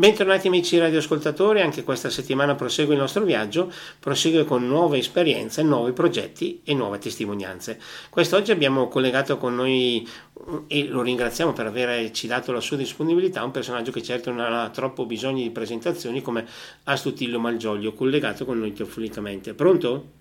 Bentornati amici radioascoltatori, anche questa settimana prosegue il nostro viaggio, prosegue con nuove esperienze, nuovi progetti e nuove testimonianze. Quest'oggi abbiamo collegato con noi e lo ringraziamo per averci dato la sua disponibilità, un personaggio che certo non ha troppo bisogno di presentazioni come Astutillo Malgioglio, collegato con noi telefonicamente. Pronto?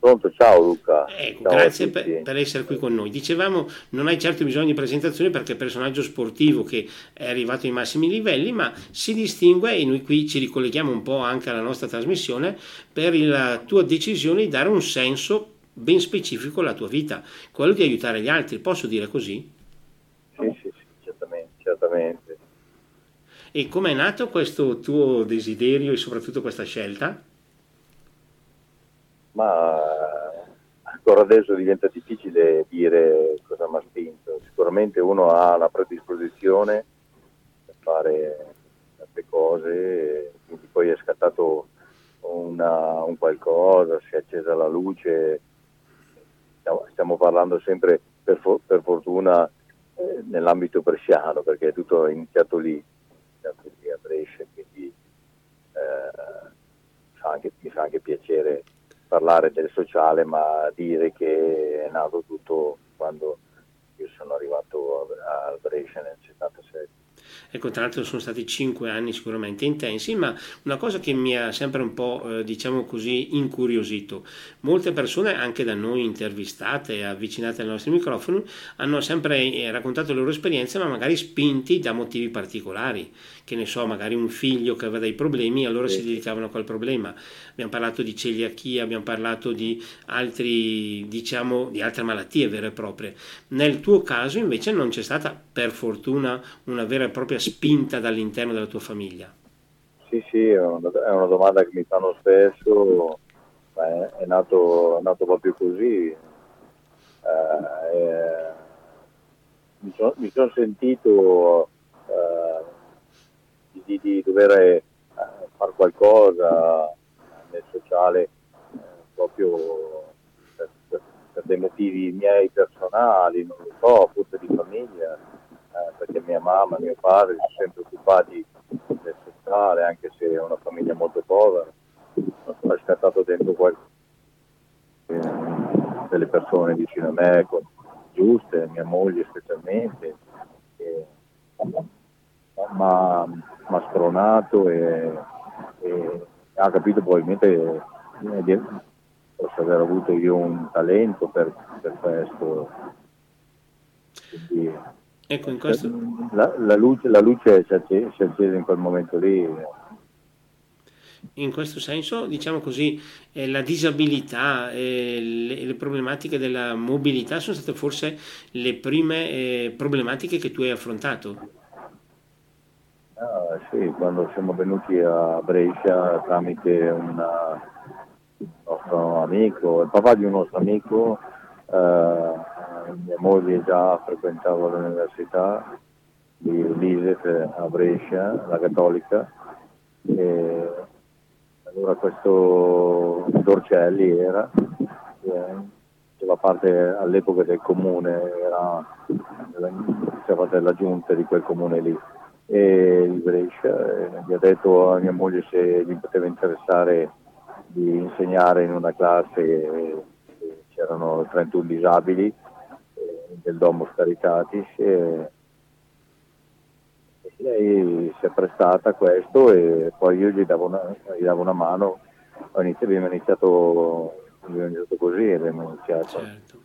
Pronto, ciao Luca. Ecco, ciao grazie per, per, essere qui con noi. Dicevamo, non hai certo bisogno di presentazione perché è un personaggio sportivo che è arrivato ai massimi livelli, ma si distingue e noi qui ci ricolleghiamo un po' anche alla nostra trasmissione per la tua decisione di dare un senso ben specifico alla tua vita, quello di aiutare gli altri, posso dire così? Sì, sì, sì, certamente, certamente. E come è nato questo tuo desiderio e soprattutto questa scelta? Ma ancora adesso diventa difficile dire cosa mi ha spinto. Sicuramente uno ha la predisposizione per fare tante cose, quindi poi è scattato una, un qualcosa, si è accesa la luce. Stiamo, parlando sempre, per, for, per fortuna, eh, nell'ambito bresciano, perché tutto è iniziato lì, iniziato lì a Brescia, quindi eh, mi fa anche piacere parlare del sociale, ma dire che è nato tutto quando io sono arrivato al Brescia nel 77. Ecco, tra l'altro sono stati cinque anni sicuramente intensi, ma una cosa che mi ha sempre un po', eh, diciamo così, incuriosito, molte persone, anche da noi intervistate e avvicinate ai nostri microfoni, hanno sempre eh, raccontato le loro esperienze, ma magari spinti da motivi particolari, che ne so, magari un figlio che aveva dei problemi, allora sì. si dedicavano a quel problema. Abbiamo parlato di celiachia, abbiamo parlato di altri, diciamo, di altre malattie vere e proprie. Nel tuo caso invece non c'è stata, per fortuna, una vera e propria spinta dall'interno della tua famiglia? Sì, sì, è una, domanda che mi fanno spesso, è, nato, è nato, proprio così. Eh, eh, mi sono son sentito eh, di, di, dover eh, fare qualcosa nel sociale eh, proprio per, per, per, dei motivi miei personali, non lo so, forse di famiglia perché mia mamma e mio padre si sono sempre occupati del sociale, anche se è una famiglia molto povera, sono scattato dentro qualche, delle persone vicino a me, giuste, mia moglie specialmente, mi ha spronato e, e, ha capito probabilmente eh, posso aver avuto io un talento per, per questo. Quindi, Ecco, in questo... la, la, luce, la luce si, è accesa in quel momento lì. In questo senso, diciamo così, eh, la disabilità e le, le, problematiche della mobilità sono state forse le prime eh, problematiche che tu hai affrontato? Ah, sì, quando siamo venuti a Brescia tramite una, un nostro amico, il papà di un nostro amico, eh, mia moglie già frequentava l'università di l'ISEF a Brescia, la cattolica, e allora questo Dorcelli era, faceva parte all'epoca del comune, era, faceva della giunta di quel comune lì e di Brescia e gli ha detto a mia moglie se gli poteva interessare di insegnare in una classe c'erano 31 disabili del Domus Caritatis e, lei si è prestata a questo e poi io gli davo una, gli davo una mano, abbiamo iniziato, abbiamo iniziato così abbiamo iniziato. Certo.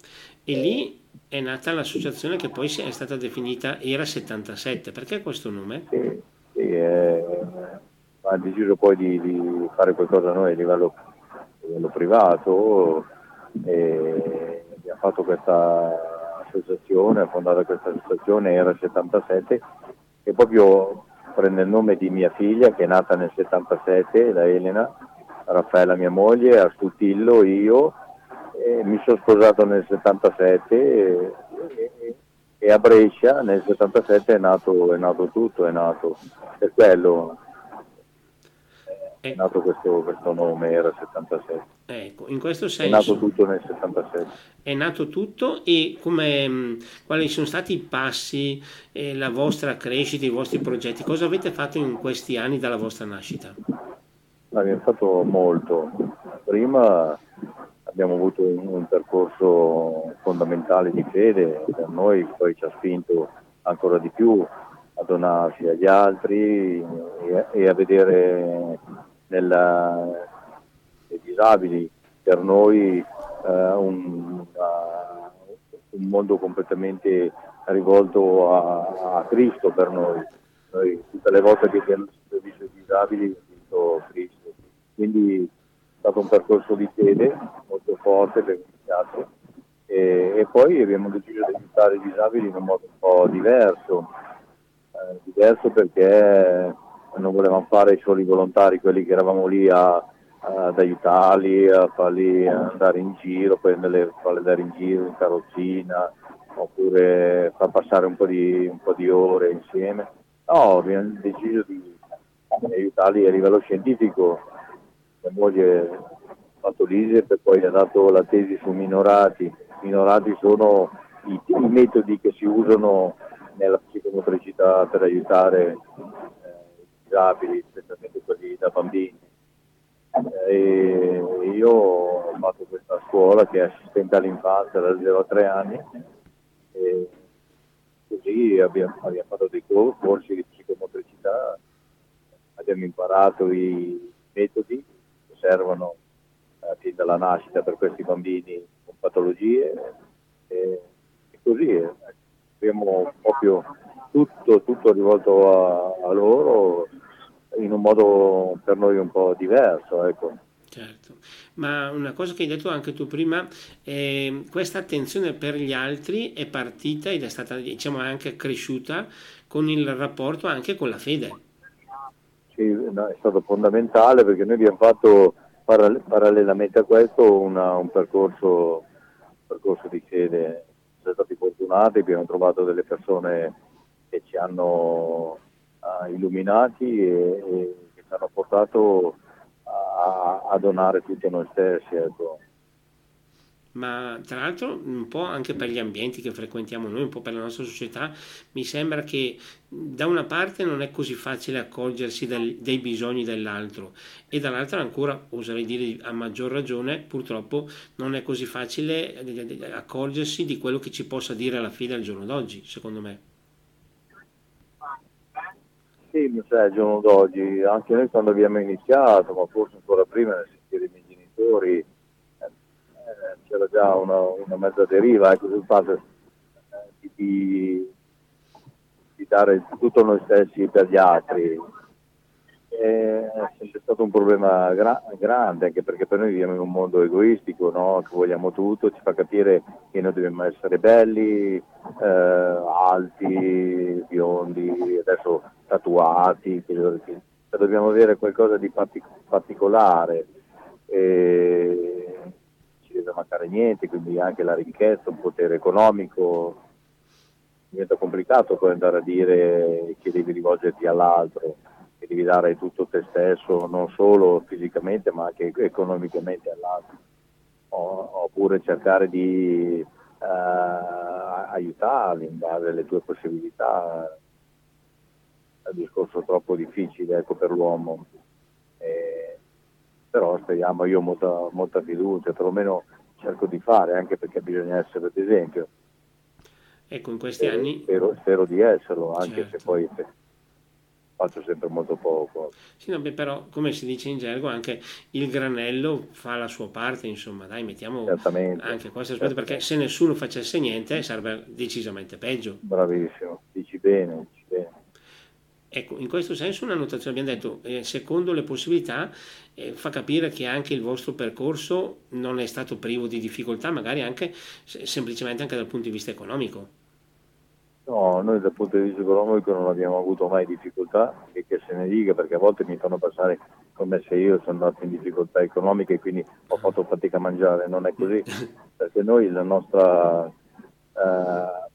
E lì è nata l'associazione che poi è stata definita Era 77, perché questo nome? Sì, sì eh, ha deciso poi di, di, fare qualcosa noi a livello, a livello privato e abbiamo fatto questa associazione, ha fondato questa associazione, era 77, che proprio prende il nome di mia figlia che è nata nel 77, la Elena, Raffaella mia moglie, Astutillo, io, mi sono sposato nel 77 e, e, e, a Brescia nel 77 è nato, è nato tutto, è nato. Per quello è nato questo, questo nome, era 77. Ecco, in questo senso... È nato tutto nel 77. È nato tutto e come, quali sono stati i passi, eh, la vostra crescita, i vostri progetti? Cosa avete fatto in questi anni dalla vostra nascita? Abbiamo fatto molto. Prima abbiamo avuto un, un percorso fondamentale di fede per noi, poi ci ha spinto ancora di più a donarsi agli altri e, e a vedere nella, nei disabili per noi eh, un, una, un, mondo completamente rivolto a, a, Cristo per noi. Noi tutte le volte che abbiamo visto i disabili abbiamo visto Cristo. Quindi è stato un percorso di fede molto forte per iniziato e, e poi abbiamo deciso di aiutare i disabili in un modo un po' diverso, eh, diverso perché non volevamo fare i soli volontari, quelli che eravamo lì a, ad aiutarli, a farli andare in giro, prenderli, farli andare in giro in carrozzina, oppure far passare un po' di, un po di ore insieme. No, abbiamo deciso di aiutarli a livello scientifico. Mia moglie ha fatto l'ISEP e poi ha dato la tesi su minorati. Minorati sono i, i metodi che si usano nella psicomotricità per aiutare disabili, specialmente quelli da bambini. E io ho fatto questa scuola che è assistente all'infanzia da 0 a 3 anni e così abbiamo, abbiamo fatto dei corsi di psicomotricità, abbiamo imparato i metodi che servono eh, fin dalla nascita per questi bambini con patologie e, e così eh, abbiamo proprio tutto, tutto rivolto a, a, loro in un modo per noi un po' diverso. Ecco. Certo, ma una cosa che hai detto anche tu prima, eh, questa attenzione per gli altri è partita ed è stata diciamo anche cresciuta con il rapporto anche con la fede. Sì, no, è stato fondamentale perché noi abbiamo fatto parallelamente a questo una, un percorso, percorso di fede, siamo stati fortunati, abbiamo trovato delle persone che ci hanno uh, illuminati e, e, che ci hanno portato a, a donare tutto noi stessi. Ecco. Ma tra l'altro un po' anche per gli ambienti che frequentiamo noi, un po' per la nostra società, mi sembra che da una parte non è così facile accorgersi del, dei bisogni dell'altro e dall'altra ancora, oserei dire a maggior ragione, purtroppo non è così facile accorgersi di quello che ci possa dire la fede al giorno d'oggi, secondo me. Sì, mi sa, il giorno d'oggi, anche noi quando abbiamo iniziato, ma forse ancora prima nel sentire i miei genitori, eh, c'era già una, una, mezza deriva ecco, sul fatto eh, di, di, dare tutto noi stessi per gli altri. è sempre stato un problema gra- grande, anche perché per noi viviamo in un mondo egoistico, no? che vogliamo tutto, ci fa capire che noi dobbiamo essere belli, eh, alti, biondi, adesso tatuati, dobbiamo avere qualcosa di particolare. E deve mancare niente, quindi anche la ricchezza, un potere economico, diventa complicato poi andare a dire che devi rivolgerti all'altro, che devi dare tutto te stesso, non solo fisicamente ma anche economicamente all'altro, oppure cercare di eh, aiutarli in base alle tue possibilità è un discorso troppo difficile ecco, per l'uomo. Eh, però speriamo, io ho molta, molta fiducia, perlomeno cerco di fare, anche perché bisogna essere d'esempio. Ecco, in questi eh, anni... Spero, spero, di esserlo, anche certo. se poi faccio sempre molto poco. Sì, no, beh, però come si dice in gergo anche il granello fa la sua parte, insomma, dai, mettiamo Certamente. anche questo aspetto Certamente. perché se nessuno facesse niente sarebbe decisamente peggio. Bravissimo, dici bene, dici bene. Ecco, in questo senso una notazione abbiamo detto, eh, secondo le possibilità, eh, fa capire che anche il vostro percorso non è stato privo di difficoltà, magari anche semplicemente anche dal punto di vista economico. No, noi dal punto di vista economico non abbiamo avuto mai difficoltà e che se ne dica perché a volte mi fanno passare come se io sono andato in difficoltà economiche e quindi ho fatto fatica a mangiare, non è così, perché noi la nostra... Eh,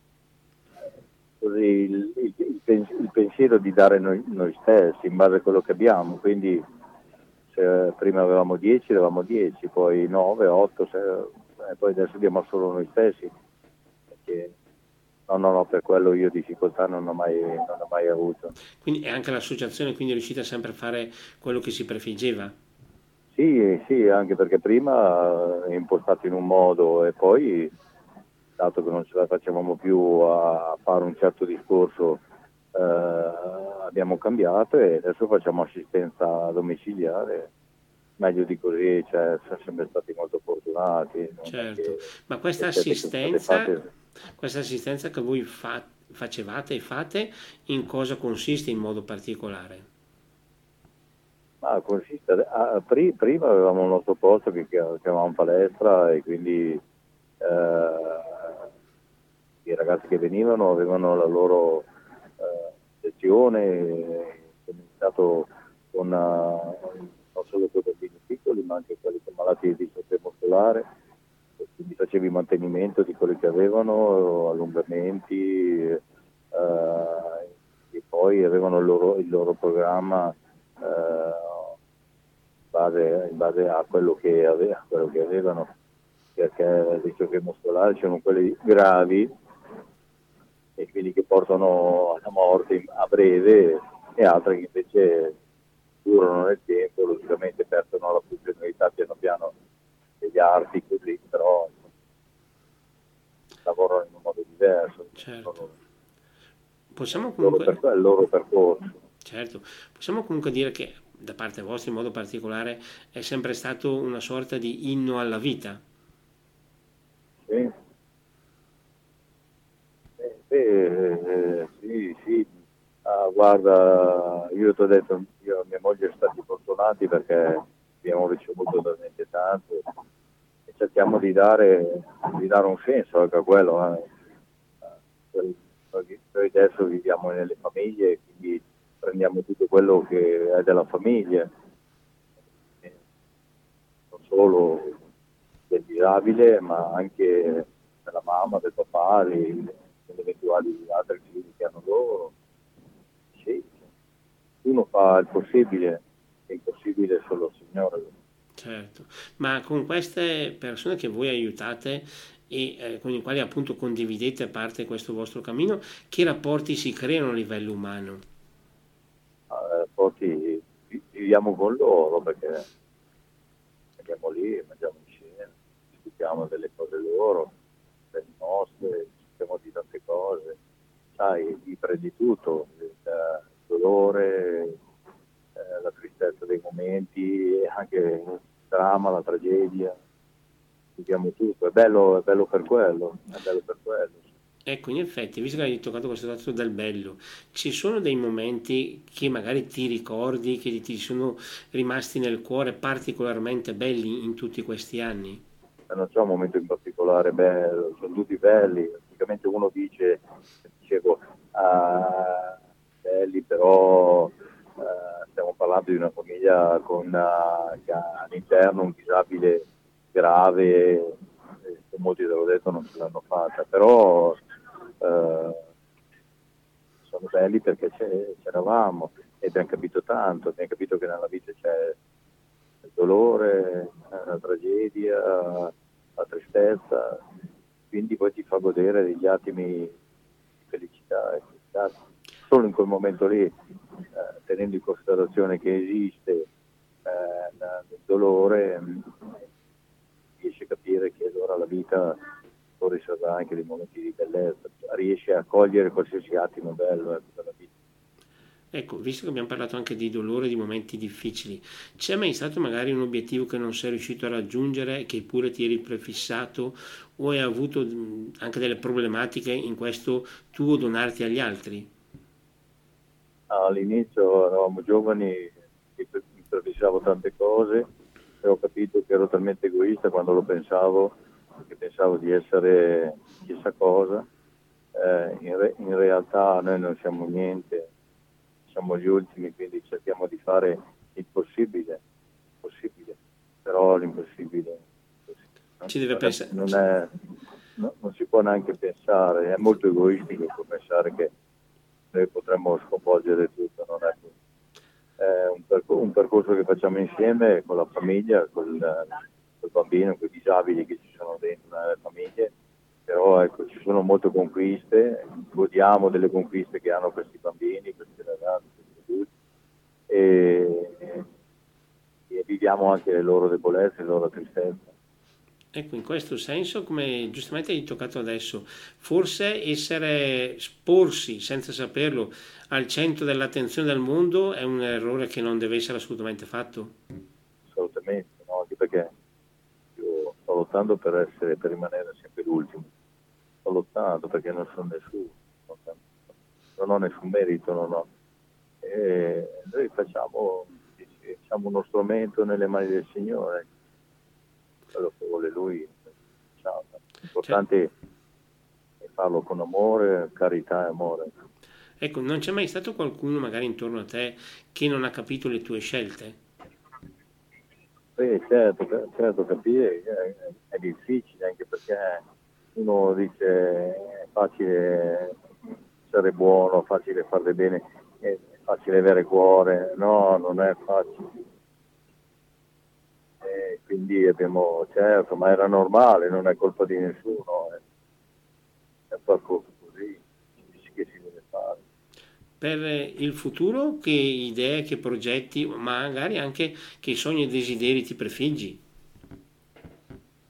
così, il, il, il, pensiero di dare noi, noi, stessi in base a quello che abbiamo, quindi eh, prima avevamo 10, eravamo 10, poi 9, 8, 6, e poi adesso diamo solo noi stessi. Perché, no, no, no, per quello io difficoltà non ho mai, non ho mai avuto. Quindi anche l'associazione quindi è riuscita sempre a fare quello che si prefiggeva? Sì, sì, anche perché prima è impostato in un modo e poi, dato che non ce la facevamo più a fare un certo discorso, eh, abbiamo cambiato e adesso facciamo assistenza domiciliare meglio di così, cioè, siamo sempre stati molto fortunati. Certo, ma questa assistenza, questa assistenza che voi fa, facevate e fate, in cosa consiste in modo particolare? Ma consiste, ah, pri, prima avevamo il nostro posto che chiamavamo palestra e quindi eh, i ragazzi che venivano avevano la loro eh, lezione, è iniziato con una, non solo per bambini piccoli ma anche quelli con malattie di distrofia muscolare, quindi facevi mantenimento di quelli che avevano, allungamenti eh, e poi avevano il loro, il loro programma eh, in, base, in, base, a quello che, aveva, quello che avevano, perché le distrofie muscolari sono quelli gravi e quindi che portano alla morte a breve e altre che invece durano nel tempo, logicamente perdono la funzionalità piano piano degli arti così, però lavorano in un modo diverso. Certo. Possiamo comunque... Il loro, il loro percorso. Certo, possiamo comunque dire che da parte vostra in modo particolare è sempre stato una sorta di inno alla vita. Sì. Eh, eh, sì, sì, Ah, guarda, io ti ho detto, io e mia moglie siamo stati fortunati perché abbiamo ricevuto veramente tanto e cerchiamo di dare, di dare un senso anche a quello. Eh. Noi adesso viviamo nelle famiglie, quindi prendiamo tutto quello che è della famiglia, non solo del disabile, ma anche della mamma, del papà, degli eventuali altri figli che hanno loro sì, uno fa il possibile, è impossibile solo il Signore. Certo, ma con queste persone che voi aiutate e eh, con i quali appunto condividete parte questo vostro cammino, che rapporti si creano a livello umano? Ah, rapporti viviamo con loro perché andiamo lì, mangiamo insieme, discutiamo delle cose loro, delle nostre, discutiamo di tante cose sai, gli prendi tutto, il dolore, eh, la tristezza dei momenti, anche il dramma, la tragedia, viviamo tutto, è bello, è bello per quello, è bello per quello. Ecco, in effetti, visto che hai toccato questo dato del bello, ci sono dei momenti che magari ti ricordi, che ti sono rimasti nel cuore particolarmente belli in tutti questi anni? Non c'è un momento in particolare bello, sono tutti belli. Praticamente uno dice dicevo, uh, belli, però uh, stiamo parlando di una famiglia con, uh, che ha all'interno un disabile grave, e molti te l'ho detto non ce l'hanno fatta, però sono belli perché c'eravamo e abbiamo capito tanto, abbiamo capito che nella vita c'è il dolore, la tragedia, la tristezza, quindi poi ti fa godere degli attimi e felicità solo in quel momento lì, eh, tenendo in considerazione che esiste eh, il dolore, mm, riesce a capire che allora la vita può riservare anche dei momenti di bellezza, riesce a cogliere qualsiasi attimo bello ecco, della vita. Ecco, visto che abbiamo parlato anche di dolore, di momenti difficili, c'è mai stato magari un obiettivo che non sei riuscito a raggiungere, che pure ti eri prefissato o hai avuto anche delle problematiche in questo tuo donarti agli altri? All'inizio eravamo giovani, mi prefissavo tante cose e ho capito che ero talmente egoista quando lo pensavo, che pensavo di essere chissà cosa. Eh, in, re- in realtà noi non siamo niente, siamo gli ultimi, quindi cerchiamo di fare il possibile, possibile. però l'impossibile non, ci deve pensare. Non, è, no, non, si può neanche pensare, è molto egoistico pensare che noi potremmo sconvolgere tutto, non è, è un, percor- un percorso percorso che facciamo insieme con la famiglia, col, col bambino, con i disabili che ci sono dentro nelle famiglie, però ecco, ci sono molte conquiste, godiamo delle conquiste che hanno questi bambini, questi ragazzi, questi adulti e, e viviamo anche le loro debolezze, le loro tristezze. Ecco, in questo senso, come giustamente hai toccato adesso, forse essere, sporsi senza saperlo al centro dell'attenzione del mondo è un errore che non deve essere assolutamente fatto? Assolutamente, no? anche perché io sto lottando per, essere, per rimanere sempre l'ultimo, sto lottando perché non sono nessuno, non ho nessun merito, non ho. E noi facciamo, diciamo, uno strumento nelle mani del Signore quello che vuole lui. Ciao. L'importante è farlo con amore, carità e amore. Ecco, non c'è mai stato qualcuno magari intorno a te che non ha capito le tue scelte? Beh, certo, certo capire è, è difficile anche perché uno dice è facile essere buono, facile fare bene, è facile avere cuore, no, non è facile e quindi abbiamo, certo, ma era normale, non è colpa di nessuno, eh. è proprio così che si deve fare. Per il futuro che idee, che progetti, magari anche che sogni e desideri ti prefiggi?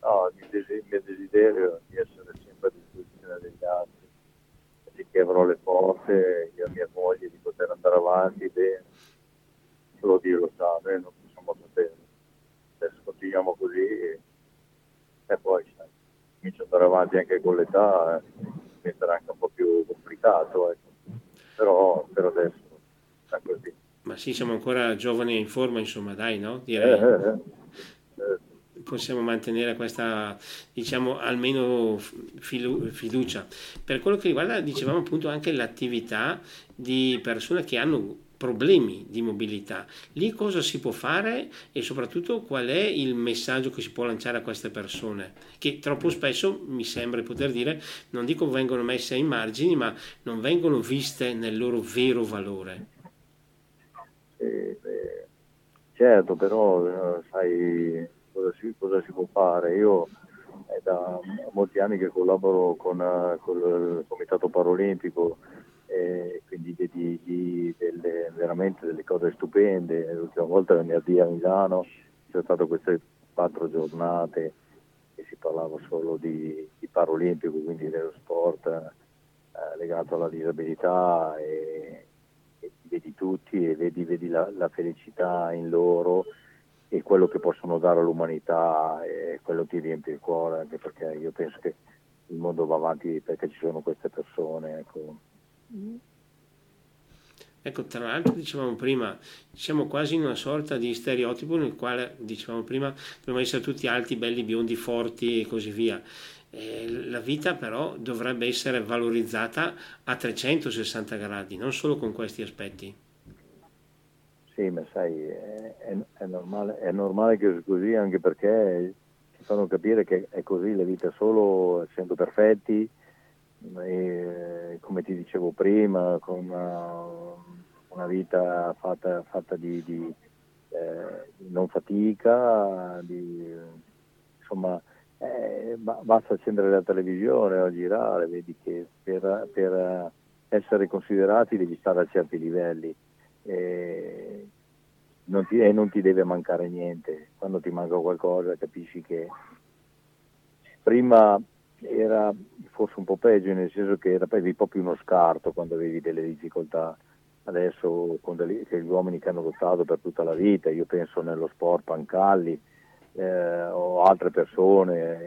No, il mio desiderio è di essere sempre a disposizione degli altri, finché avrò le forze, io e mia moglie, di poter andare avanti bene, solo Dio lo sa, noi non possiamo sapere adesso continuiamo così e, e poi comincio ad andare avanti anche con l'età, eh, diventerà anche un po' più complicato, ecco. però per adesso è così. Ma sì, siamo ancora giovani in forma, insomma, dai, no? Direi. Eh, eh, eh. Possiamo mantenere questa, diciamo, almeno fiducia. Per quello che riguarda, dicevamo appunto, anche l'attività di persone che hanno problemi di mobilità. Lì cosa si può fare e soprattutto qual è il messaggio che si può lanciare a queste persone che troppo spesso mi sembra poter dire, non dico vengono messe ai margini, ma non vengono viste nel loro vero valore. Eh, certo, però eh, sai cosa si, cosa si, può fare? Io è da molti anni che collaboro con, uh, con il Comitato Paralimpico e quindi vedi delle, veramente delle cose stupende. L'ultima volta venerdì a Milano sono state queste quattro giornate e si parlava solo di, di Paralimpico, quindi dello sport eh, legato alla disabilità e, e vedi tutti e vedi, vedi la, la, felicità in loro e quello che possono dare all'umanità e quello ti riempie il cuore anche perché io penso che il mondo va avanti perché ci sono queste persone. Ecco. Ecco, tra l'altro dicevamo prima, siamo quasi in una sorta di stereotipo nel quale, dicevamo prima, dobbiamo essere tutti alti, belli, biondi, forti e così via. Eh, la vita però dovrebbe essere valorizzata a 360 gradi, non solo con questi aspetti. Sì, ma sai, è, è, normale, è normale che sia così anche perché ci fanno capire che è così la vita solo essendo perfetti e, come ti dicevo prima, con una, una vita fatta, fatta di, di eh, non fatica, di, insomma, eh, basta accendere la televisione o girare, vedi che per, per, essere considerati devi stare a certi livelli e non, ti, e non ti deve mancare niente. Quando ti manca qualcosa capisci che prima era forse un po' peggio, nel senso che po' più uno scarto quando avevi delle difficoltà. Adesso con degli, gli uomini che hanno lottato per tutta la vita, io penso nello sport Pancalli eh, o altre persone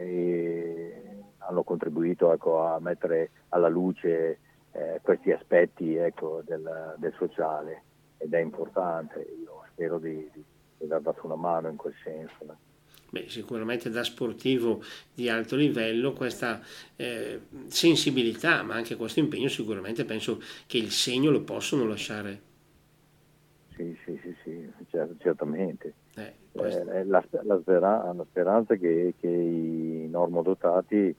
hanno contribuito ecco, a mettere alla luce eh, questi aspetti ecco, del, del, sociale ed è importante. Io spero di, di, di aver dato una mano in quel senso. Beh, sicuramente da sportivo di alto livello questa eh, sensibilità, ma anche questo impegno sicuramente penso che il segno lo possono lasciare. Sì, sì, sì, sì certamente. Eh, eh, la, la, speranza, la, speranza che, che i normodotati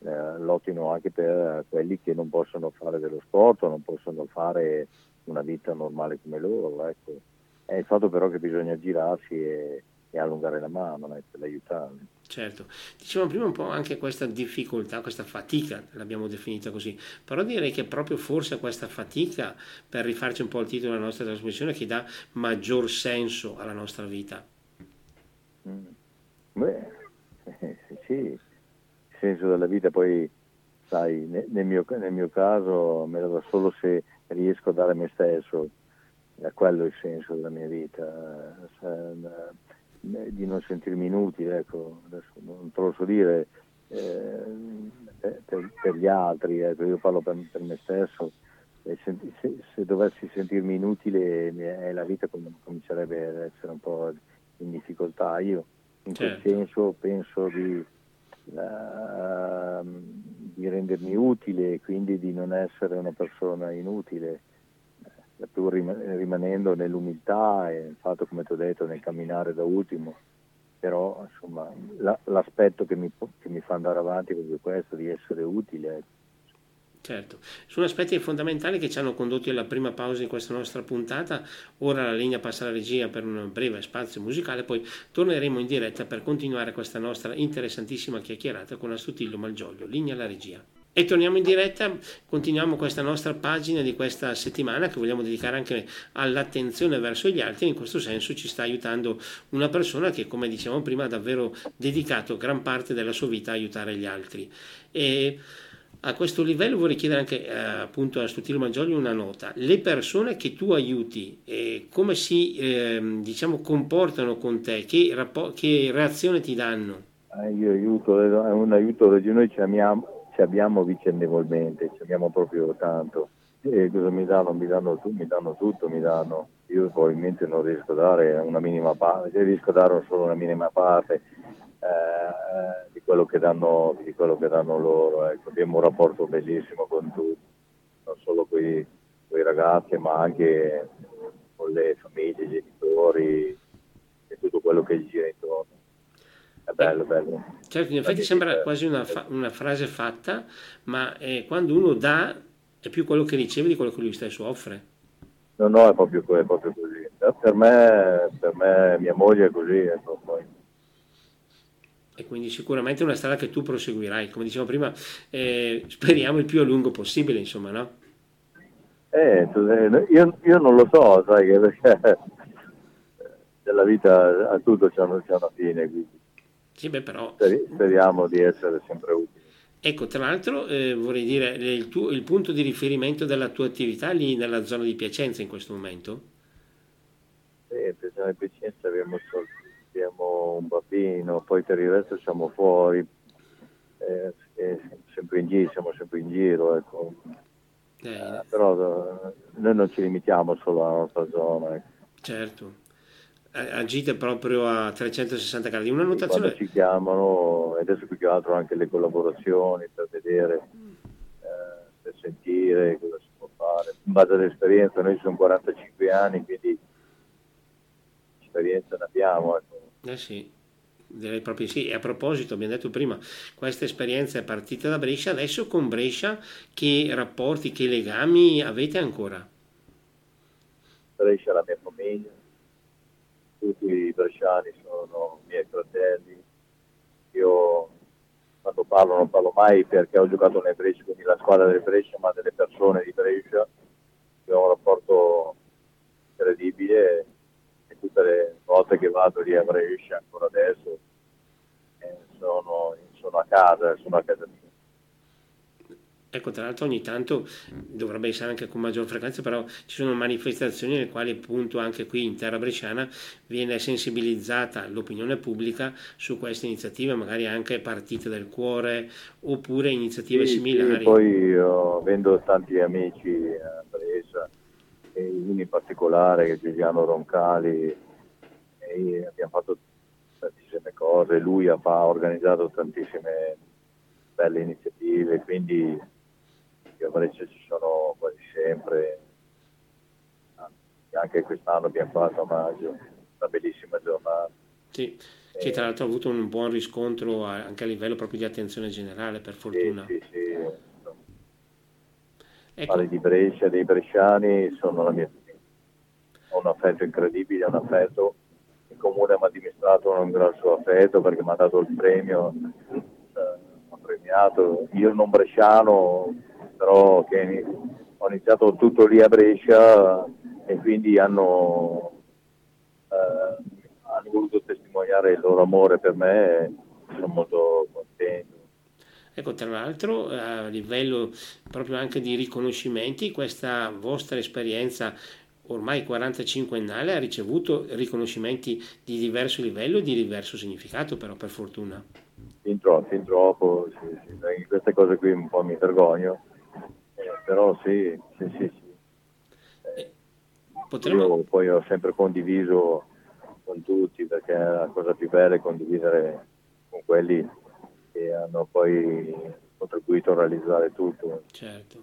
eh, lottino anche per quelli che non possono fare dello sport, non possono fare una vita normale come loro. Ecco. È il fatto però che bisogna girarsi e, e allungare la mano per aiutarli. Certo, dicevamo prima un po' anche questa difficoltà, questa fatica, l'abbiamo definita così, però direi che proprio forse questa fatica, per rifarci un po' al titolo della nostra trasmissione, che dà maggior senso alla nostra vita. Mm. Beh, sì, il senso della vita poi, sai, nel mio, nel mio caso me lo do solo se riesco a dare a me stesso, è quello il senso della mia vita. Eh, di non sentirmi inutile, ecco, adesso non te lo so dire eh, per, per, gli altri, ecco, io parlo per, per me stesso, se, se, se, dovessi sentirmi inutile eh, la vita comincerebbe ad essere un po' in difficoltà. Io in certo. quel senso penso di, uh, di rendermi utile e quindi di non essere una persona inutile pur rimanendo nell'umiltà e fatto, come ti ho detto, nel camminare da ultimo, però insomma, la, l'aspetto che mi, che mi, fa andare avanti è proprio questo, di essere utile. Certo, sono aspetti fondamentali che ci hanno condotto alla prima pausa di questa nostra puntata, ora la linea passa alla regia per un breve spazio musicale, poi torneremo in diretta per continuare questa nostra interessantissima chiacchierata con Astutillo Malgioglio, linea alla regia. E torniamo in diretta, continuiamo questa nostra pagina di questa settimana che vogliamo dedicare anche all'attenzione verso gli altri, in questo senso ci sta aiutando una persona che come dicevamo prima ha davvero dedicato gran parte della sua vita a aiutare gli altri. E a questo livello vorrei chiedere anche eh, appunto a Stutilo Maggioli una nota. Le persone che tu aiuti, eh, come si eh, diciamo, comportano con te? Che, rappo- che reazione ti danno? Eh, io aiuto, è un aiuto che noi ci amiamo ci abbiamo vicendevolmente, ci abbiamo proprio tanto. E cosa mi danno? Mi danno, mi danno tutto, mi danno. Io probabilmente non riesco a dare una minima parte, riesco a dare solo una minima parte eh, di, quello danno, di, quello che danno, loro. Ecco. Abbiamo un rapporto bellissimo con tutti, non solo con i ragazzi, ma anche con le famiglie, i genitori e tutto quello che gli gira intorno. È bello, bello. Certo, in effetti sembra quasi una, fa- una frase fatta, ma eh, quando uno dà è più quello che riceve di quello che lui stesso offre. No, no, è proprio, è proprio così. Per me, per me, mia moglie è così. Poi. E quindi sicuramente è una strada che tu proseguirai, come dicevo prima, eh, speriamo il più a lungo possibile, insomma, no? Eh, eh io, io non lo so, sai, perché nella vita a tutto c'è una, c'è una fine, quindi sì, beh, però... Speriamo di essere sempre utili. Ecco, tra l'altro eh, vorrei dire il, tuo, il, punto di riferimento della tua attività lì nella zona di Piacenza in questo momento? Sì, in zona di Piacenza abbiamo, abbiamo, un bambino, poi per il resto siamo fuori, eh, eh, sempre in giro, siamo sempre in giro, ecco. Eh, eh però noi non ci limitiamo solo alla nostra zona. Ecco. Certo agite proprio a 360 gradi. Una notazione... Quando ci chiamano, e adesso più che altro anche le collaborazioni per vedere, eh, per sentire cosa si può fare. In base all'esperienza, noi sono 45 anni, quindi esperienza ne abbiamo. Ecco. Eh sì. Direi proprio sì, e a proposito, abbiamo detto prima, questa esperienza è partita da Brescia, adesso con Brescia che rapporti, che legami avete ancora? Brescia è la mia famiglia, tutti i bresciani sono miei fratelli. Io quando parlo non parlo mai perché ho giocato nel Brescia, quindi la squadra del Brescia, ma delle persone di Brescia. Ho un rapporto incredibile e tutte le volte che vado lì a Brescia, ancora adesso, sono, sono a casa, sono a casa mia. Ecco, tra l'altro ogni tanto dovrebbe essere anche con maggior frequenza, però ci sono manifestazioni nelle quali appunto anche qui in terra bresciana viene sensibilizzata l'opinione pubblica su queste iniziative, magari anche partite del cuore oppure iniziative sì, similari. Sì, poi io avendo tanti amici a Brescia, e uno in particolare Giuliano Roncali, abbiamo fatto tantissime cose, lui ha, ha organizzato tantissime belle iniziative, quindi a Brescia ci sono quasi sempre, anche quest'anno abbiamo fatto a maggio, una bellissima giornata. Sì, che tra l'altro ha avuto un buon riscontro anche a livello proprio di attenzione generale, per fortuna. Sì, sì, sì. Ecco. di Brescia, dei bresciani sono la mia ho un affetto incredibile, un affetto, comune mi ha dimostrato un grosso affetto perché mi ha dato il premio, eh, ha premiato, io non bresciano, però che ho iniziato tutto lì a Brescia e quindi hanno, eh, hanno voluto testimoniare il loro amore per me e sono molto contento. Ecco, tra l'altro a livello proprio anche di riconoscimenti, questa vostra esperienza ormai 45ennale ha ricevuto riconoscimenti di diverso livello e di diverso significato, però per fortuna. Fin troppo, fin troppo sì, sì. queste cose qui un po' mi vergogno, eh, però sì, sì, sì. sì. Eh, potremmo... Io poi ho sempre condiviso con tutti perché la cosa più bella è condividere con quelli che hanno poi contribuito a realizzare tutto. Certo.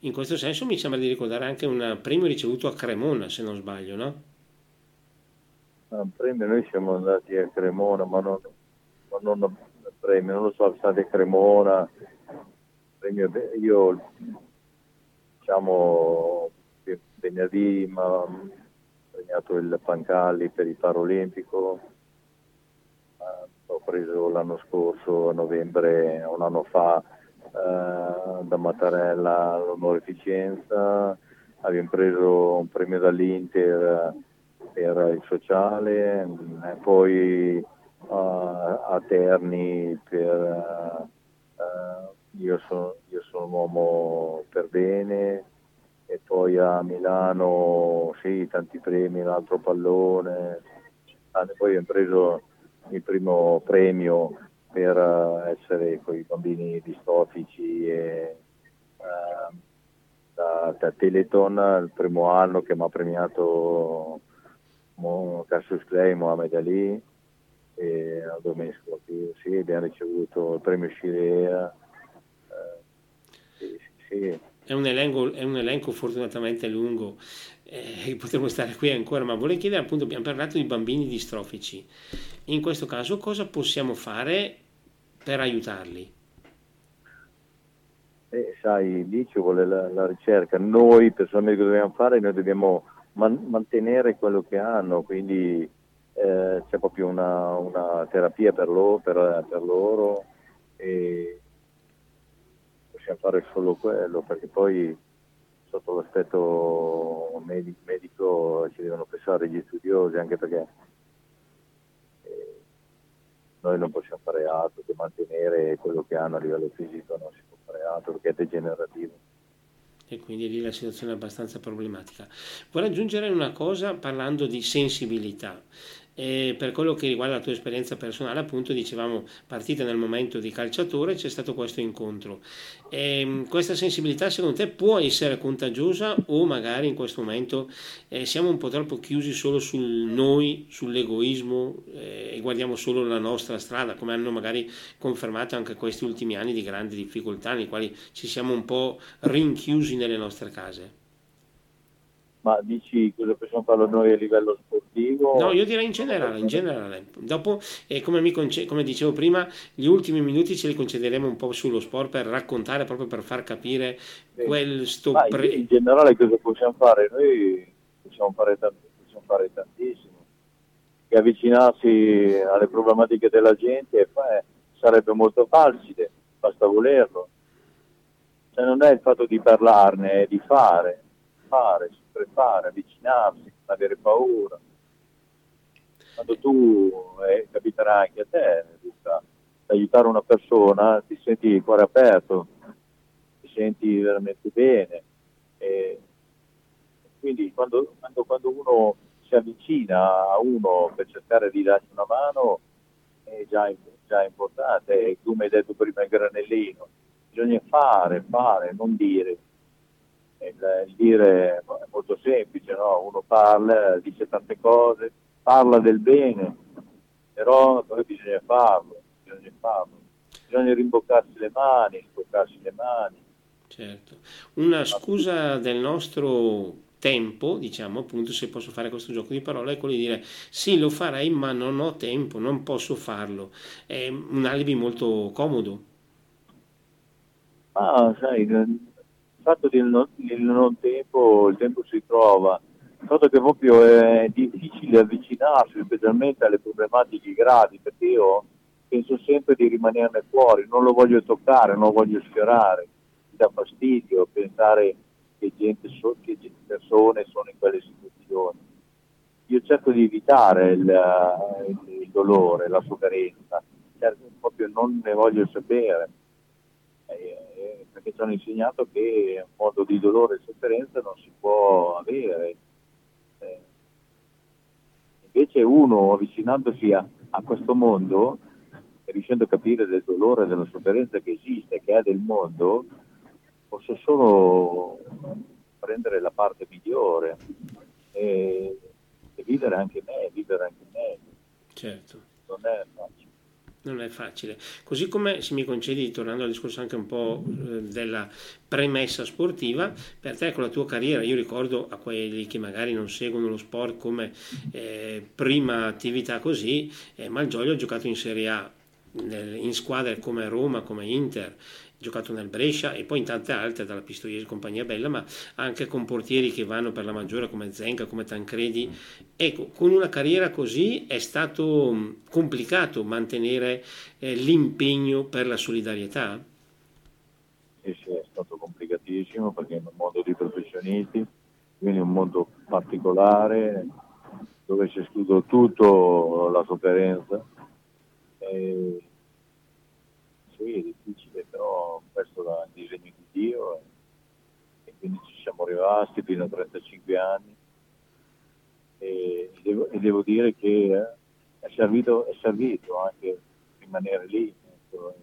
In questo senso mi sembra di ricordare anche un premio ricevuto a Cremona, se non sbaglio, no? Un premio, noi siamo andati a Cremona, ma non, ma non premio, non lo so, siamo stati a Cremona, premio, io diciamo venerdì mi ha premiato il Pancalli per il Paralimpico, ho preso l'anno scorso, a novembre, un anno fa, eh, da Mattarella l'onorificenza, abbiamo preso un premio dall'Inter per il sociale, e poi uh, a Terni per uh, io, sono, io sono un uomo per bene e poi a Milano sì, tanti premi, l'altro pallone, ah, poi abbiamo preso il primo premio per eh, essere con i bambini distofici e uh, da, da, Teleton il primo anno che mi ha premiato Cassius Clay, Mohamed Ali e al Domesco sì, abbiamo ricevuto il premio Scirea uh, sì, sì, È, un elenco, è un elenco fortunatamente lungo eh, potremmo stare qui ancora, ma volevo chiedere appunto, abbiamo parlato di bambini distrofici, in questo caso cosa possiamo fare per aiutarli? Eh, sai, lì ci vuole la, la, ricerca, noi personalmente cosa dobbiamo fare? Noi dobbiamo man- mantenere quello che hanno, quindi eh, c'è proprio una, una terapia per loro, per, per loro e possiamo fare solo quello perché poi sotto l'aspetto medico ci devono pensare gli studiosi anche perché noi non possiamo fare altro che mantenere quello che hanno a livello fisico, non si può fare altro perché è degenerativo e quindi lì la situazione è abbastanza problematica. Vorrei aggiungere una cosa parlando di sensibilità. E per quello che riguarda la tua esperienza personale, appunto, dicevamo, partita nel momento di calciatore, c'è stato questo incontro. E ehm, questa sensibilità, secondo te, può essere contagiosa o magari in questo momento eh, siamo un po' troppo chiusi solo sul noi, sull'egoismo eh, e guardiamo solo la nostra strada, come hanno magari confermato anche questi ultimi anni di grandi difficoltà, nei quali ci siamo un po' rinchiusi nelle nostre case? Ma dici cosa possiamo fare noi a livello sportivo? No, io direi in generale, in generale. Dopo, eh, come, conce- come, dicevo prima, gli ultimi minuti ce li concederemo un po' sullo sport per raccontare, proprio per far capire sì. questo... Pre- in generale cosa possiamo fare? Noi possiamo fare, tant- possiamo fare tantissimo. Che avvicinarsi alle problematiche della gente eh, sarebbe molto facile, basta volerlo. Cioè non è il fatto di parlarne, è di fare, fare sempre fare, avvicinarsi, non avere paura. Quando tu, eh, capiterà anche a te, Luca, aiutare una persona, ti senti il cuore aperto, ti senti veramente bene. E quindi quando, quando, quando uno si avvicina a uno per cercare di dargli una mano è già, già importante. E tu hai detto prima il granellino, bisogna fare, fare, non dire il, il dire è molto semplice, no? uno parla, dice tante cose, parla del bene, però poi bisogna farlo, bisogna farlo, bisogna rimboccarsi le mani, rimboccarsi le mani. Certo, una scusa del nostro tempo, diciamo appunto, se posso fare questo gioco di parole, è quello di dire sì, lo farei, ma non ho tempo, non posso farlo. È un alibi molto comodo. Ah, sai, fatto del non, non tempo, il tempo si trova, il fatto che proprio è difficile avvicinarsi specialmente alle problematiche gravi, perché io penso sempre di rimanerne fuori, non lo voglio toccare, non lo voglio sfiorare, mi dà fastidio pensare che, gente che persone sono in quelle situazioni. Io cerco di evitare il, il, dolore, la sofferenza, certo, proprio non ne voglio sapere, eh, eh, perché ci hanno insegnato che un modo di dolore e sofferenza non si può avere Invece uno avvicinandosi a, a questo mondo e riuscendo a capire del dolore e della sofferenza che esiste, che è del mondo, posso solo prendere la parte migliore e, e vivere anche me, vivere anche me. Certo. Non è facile non è facile. Così come, se mi concedi, tornando al discorso anche un po' eh, della premessa sportiva, per te con la tua carriera, io ricordo a quelli che magari non seguono lo sport come eh, prima attività così, eh, Malgioglio ha giocato in Serie A, in squadre come Roma, come Inter, giocato nel Brescia e poi in tante altre, dalla Pistoiese compagnia bella, ma anche con portieri che vanno per la maggiore come Zenga, come Tancredi. Ecco, con una carriera così è stato mm, complicato mantenere eh, l'impegno per la solidarietà? Sì, sì, è stato complicatissimo perché è un mondo di professionisti, quindi un mondo particolare dove si esclude tutto la sofferenza. E sì, è difficile, però questo è il disegno di Dio e, e quindi ci siamo rimasti fino a 35 anni e, e, devo, e devo, dire che eh, è, servito, è, servito, anche rimanere lì, ecco,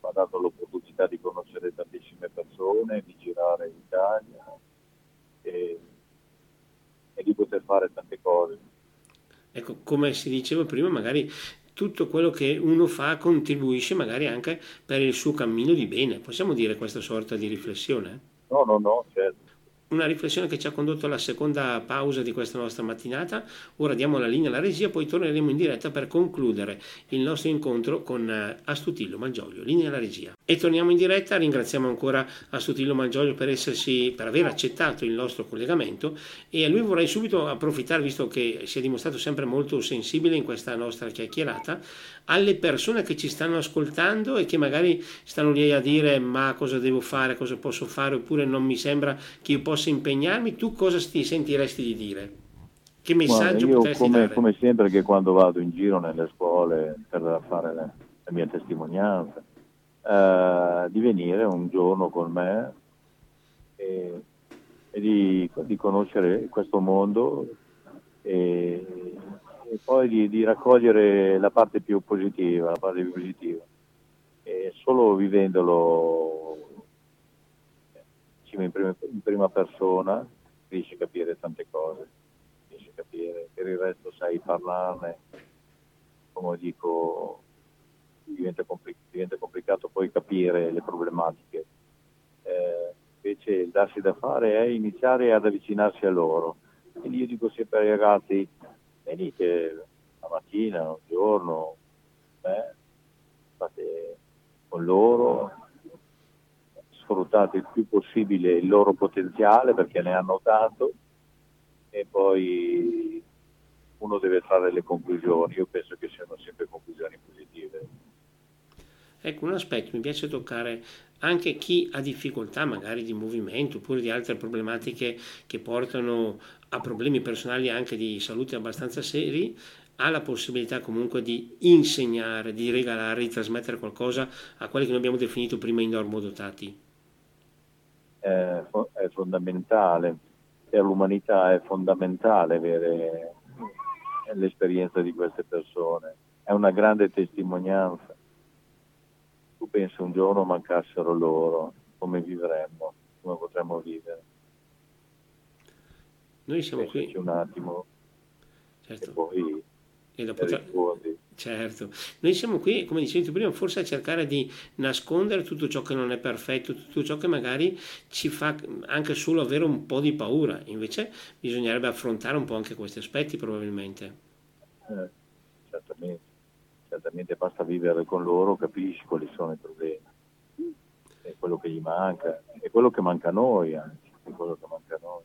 mi ha dato l'opportunità di conoscere tantissime persone, di girare l'Italia e, e di poter fare tante cose. Ecco, come si diceva prima, magari tutto quello che uno fa contribuisce magari anche per il suo cammino di bene. Possiamo dire questa sorta di riflessione? No, no, no, certo una riflessione che ci ha condotto alla seconda pausa di questa nostra mattinata. Ora diamo la linea alla regia, poi torneremo in diretta per concludere il nostro incontro con eh, Astutillo Malgioglio. Linea alla regia. E torniamo in diretta, ringraziamo ancora Astutillo Malgioglio per, essersi, per aver accettato il nostro collegamento e a lui vorrei subito approfittare, visto che si è dimostrato sempre molto sensibile in questa nostra chiacchierata, alle persone che ci stanno ascoltando e che magari stanno lì a dire ma cosa devo fare, cosa posso fare oppure non mi sembra che io possa impegnarmi, tu cosa ti sentiresti di dire? Che messaggio Guarda, potresti come, dare? Come sempre che quando vado in giro nelle scuole per fare la, la mia testimonianza, eh, di venire un giorno con me e, e di, di, conoscere questo mondo e, e poi di, di, raccogliere la parte più positiva, la parte più positiva. E solo vivendolo in prima, in prima persona riesci a capire tante cose, riesci a capire, per il resto sai parlarne, come dico, diventa, complic- diventa complicato poi capire le problematiche. Eh, invece il darsi da fare è iniziare ad avvicinarsi a loro. Quindi io dico sempre ai ragazzi, venite la mattina, un giorno, eh, state con loro, sfruttate il più possibile il loro potenziale perché ne hanno tanto e poi uno deve trarre le conclusioni. Io penso che siano sempre conclusioni positive. Ecco, un aspetto mi piace toccare anche chi ha difficoltà magari di movimento oppure di altre problematiche che portano a problemi personali anche di salute abbastanza seri, ha la possibilità comunque di insegnare, di regalare, di trasmettere qualcosa a quelli che noi abbiamo definito prima i normodotati? È, è fondamentale, per l'umanità è fondamentale avere l'esperienza di queste persone, è una grande testimonianza tu pensi un giorno mancassero loro, come vivremmo, come potremmo vivere? Noi siamo Pensaci qui. un attimo certo. e poi e dopo rispondi. Certo, noi siamo qui, come dicevi tu prima, forse a cercare di nascondere tutto ciò che non è perfetto, tutto ciò che magari ci fa anche solo avere un po' di paura, invece bisognerebbe affrontare un po' anche questi aspetti probabilmente. Eh, certamente certamente basta vivere con loro, capisci quali sono i problemi, è quello che gli manca, è quello che manca a noi anche, è quello che manca a noi.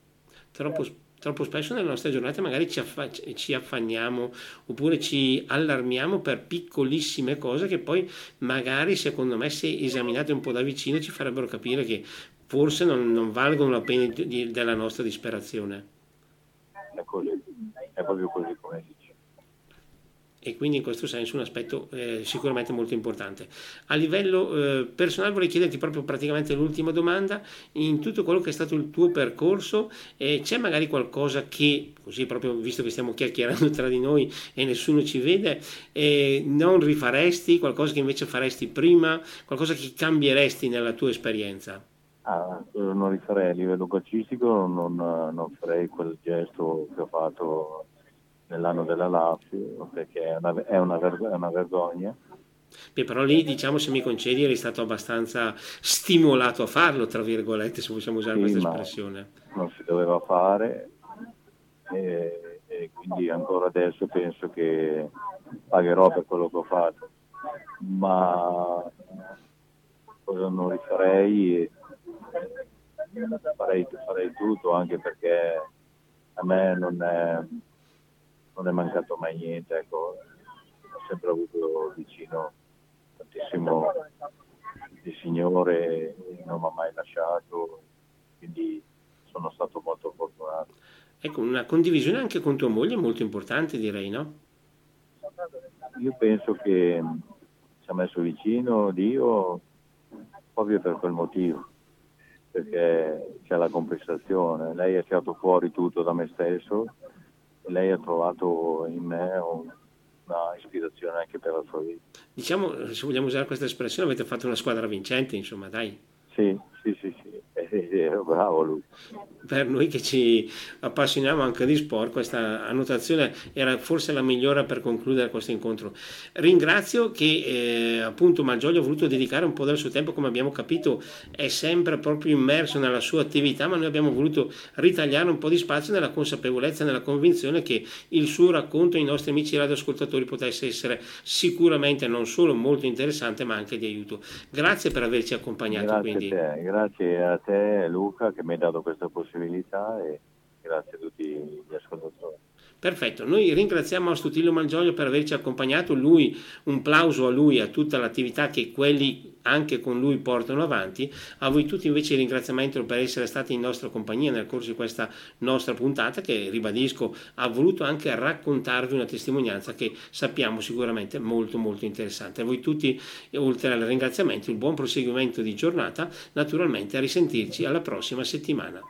Troppo, troppo spesso nelle nostre giornate magari ci, affa- ci, affanniamo oppure ci allarmiamo per piccolissime cose che poi magari secondo me se esaminate un po' da vicino ci farebbero capire che forse non, non valgono la pena di, della nostra disperazione. È così, è proprio così come e quindi in questo senso un aspetto eh, sicuramente molto importante. A livello eh, personale vorrei chiederti proprio praticamente l'ultima domanda, in tutto quello che è stato il tuo percorso eh, c'è magari qualcosa che, così proprio visto che stiamo chiacchierando tra di noi e nessuno ci vede, eh, non rifaresti, qualcosa che invece faresti prima, qualcosa che cambieresti nella tua esperienza? Ah, non rifarei a livello calcistico, non, non farei quel gesto che ho fatto nell'anno della Lazio, perché è una, è una, verg- è una vergogna. Beh, però lì, diciamo, se mi concedi, eri stato abbastanza stimolato a farlo, tra virgolette, se possiamo usare sì, questa espressione. Non si doveva fare e, e, quindi ancora adesso penso che pagherò per quello che ho fatto. Ma cosa non rifarei? Farei, farei tutto anche perché a me non è non è mancato mai niente, ecco. ho sempre avuto vicino tantissimo il Signore, non mi ha mai lasciato, quindi sono stato molto fortunato. Ecco, una condivisione anche con tua moglie è molto importante, direi, no? Io penso che ci ha messo vicino Dio proprio per quel motivo, perché c'è la compensazione. Lei ha tirato fuori tutto da me stesso lei ha trovato in me una ispirazione anche per la sua vita. Diciamo, se vogliamo usare questa espressione, avete fatto una squadra vincente, insomma, dai. Sì, sì, sì, sì. Eh, bravo lui. Per noi che ci appassioniamo anche di sport, questa annotazione era forse la migliore per concludere questo incontro. Ringrazio che eh, appunto Malgioglio ha voluto dedicare un po' del suo tempo, come abbiamo capito, è sempre proprio immerso nella sua attività, ma noi abbiamo voluto ritagliare un po' di spazio nella consapevolezza, nella convinzione che il suo racconto ai nostri amici radioascoltatori potesse essere sicuramente non solo molto interessante, ma anche di aiuto. Grazie per averci accompagnato. Grazie quindi. a te, grazie a te Luca che mi hai dato questa possibilità e grazie a tutti gli ascoltatori. Perfetto, noi ringraziamo Astutillo Malgioglio per averci accompagnato, lui, un plauso a lui, a tutta l'attività che quelli anche con lui portano avanti, a voi tutti invece il ringraziamento per essere stati in nostra compagnia nel corso di questa nostra puntata che ribadisco ha voluto anche raccontarvi una testimonianza che sappiamo sicuramente molto molto interessante. A voi tutti, oltre al ringraziamento, il buon proseguimento di giornata, naturalmente a risentirci alla prossima settimana.